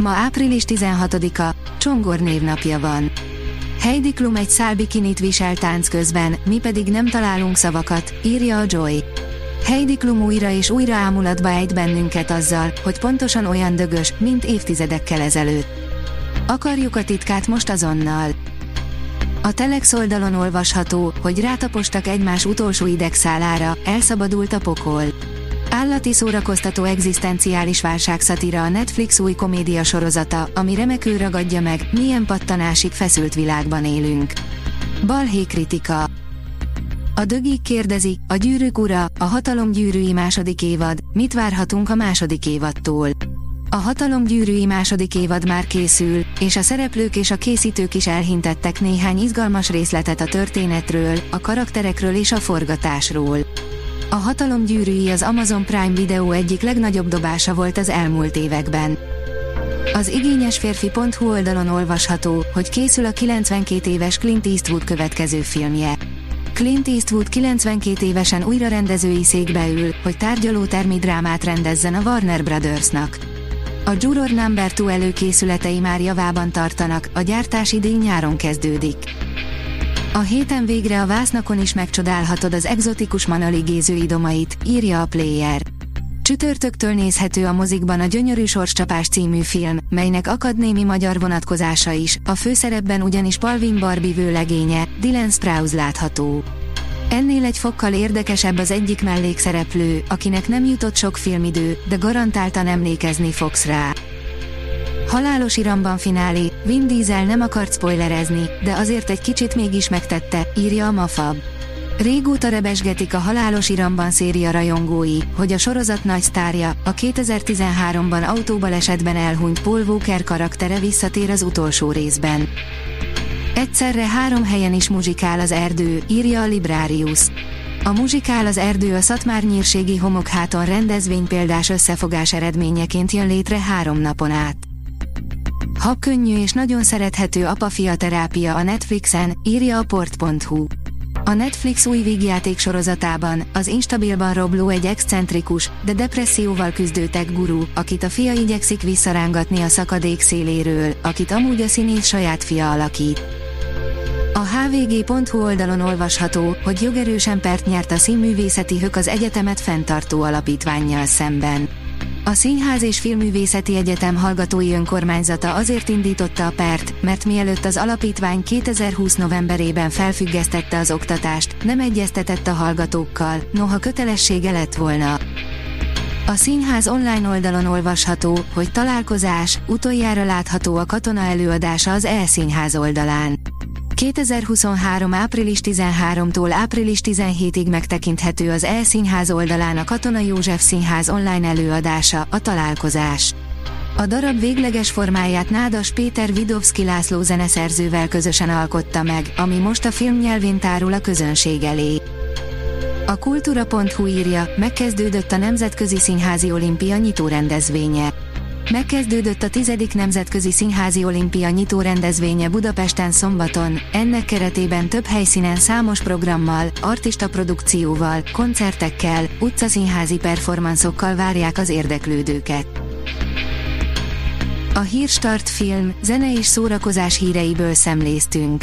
Ma április 16-a, Csongor névnapja van. Heidi Klum egy szál bikinit visel tánc közben, mi pedig nem találunk szavakat, írja a Joy. Heidi Klum újra és újra ámulatba ejt bennünket azzal, hogy pontosan olyan dögös, mint évtizedekkel ezelőtt. Akarjuk a titkát most azonnal. A Telex oldalon olvasható, hogy rátapostak egymás utolsó idegszálára, elszabadult a pokol. Állati szórakoztató egzisztenciális válságszatíra a Netflix új komédia sorozata, ami remekül ragadja meg, milyen pattanásig feszült világban élünk. Balhé kritika a dögik kérdezi, a gyűrűk ura, a hatalom gyűrűi második évad, mit várhatunk a második évadtól? A hatalom gyűrűi második évad már készül, és a szereplők és a készítők is elhintettek néhány izgalmas részletet a történetről, a karakterekről és a forgatásról. A hatalom gyűrűi az Amazon Prime Video egyik legnagyobb dobása volt az elmúlt években. Az igényes férfi.hu oldalon olvasható, hogy készül a 92 éves Clint Eastwood következő filmje. Clint Eastwood 92 évesen újra rendezői székbe ül, hogy tárgyaló termi drámát rendezzen a Warner Brothersnak. A Juror Number 2 előkészületei már javában tartanak, a gyártás idén nyáron kezdődik. A héten végre a vásznakon is megcsodálhatod az egzotikus manaligéző idomait, írja a Player. Csütörtöktől nézhető a mozikban a Gyönyörű Sorscsapás című film, melynek akad némi magyar vonatkozása is, a főszerepben ugyanis Palvin Barbie vőlegénye, Dylan Sprouse látható. Ennél egy fokkal érdekesebb az egyik mellékszereplő, akinek nem jutott sok filmidő, de garantáltan emlékezni fogsz rá. Halálos iramban finálé, Vin Diesel nem akart spoilerezni, de azért egy kicsit mégis megtette, írja a Mafab. Régóta rebesgetik a Halálos iramban széria rajongói, hogy a sorozat nagy sztárja, a 2013-ban autóbalesetben elhunyt Paul Walker karaktere visszatér az utolsó részben. Egyszerre három helyen is muzsikál az erdő, írja a Librarius. A muzsikál az erdő a Szatmárnyírségi homokháton rendezvénypéldás összefogás eredményeként jön létre három napon át. Ha könnyű és nagyon szerethető apa-fia terápia a Netflixen, írja a port.hu. A Netflix új vígjáték sorozatában az instabilban robló egy excentrikus, de depresszióval küzdő tech guru, akit a fia igyekszik visszarángatni a szakadék széléről, akit amúgy a színész saját fia alakít. A hvg.hu oldalon olvasható, hogy jogerősen pert nyert a színművészeti hök az egyetemet fenntartó alapítványjal szemben. A Színház és Filművészeti Egyetem hallgatói önkormányzata azért indította a pert, mert mielőtt az alapítvány 2020 novemberében felfüggesztette az oktatást, nem egyeztetett a hallgatókkal, noha kötelessége lett volna. A színház online oldalon olvasható, hogy találkozás, utoljára látható a katona előadása az E-színház oldalán. 2023. április 13-tól április 17-ig megtekinthető az E-színház oldalán a Katona József Színház online előadása, a találkozás. A darab végleges formáját Nádas Péter Vidovszki László zeneszerzővel közösen alkotta meg, ami most a film nyelvén tárul a közönség elé. A kultúra.hu írja, megkezdődött a Nemzetközi Színházi Olimpia nyitó rendezvénye. Megkezdődött a tizedik Nemzetközi Színházi Olimpia nyitó rendezvénye Budapesten szombaton, ennek keretében több helyszínen számos programmal, artista produkcióval, koncertekkel, utcaszínházi performanszokkal várják az érdeklődőket. A Hírstart film, zene és szórakozás híreiből szemléztünk.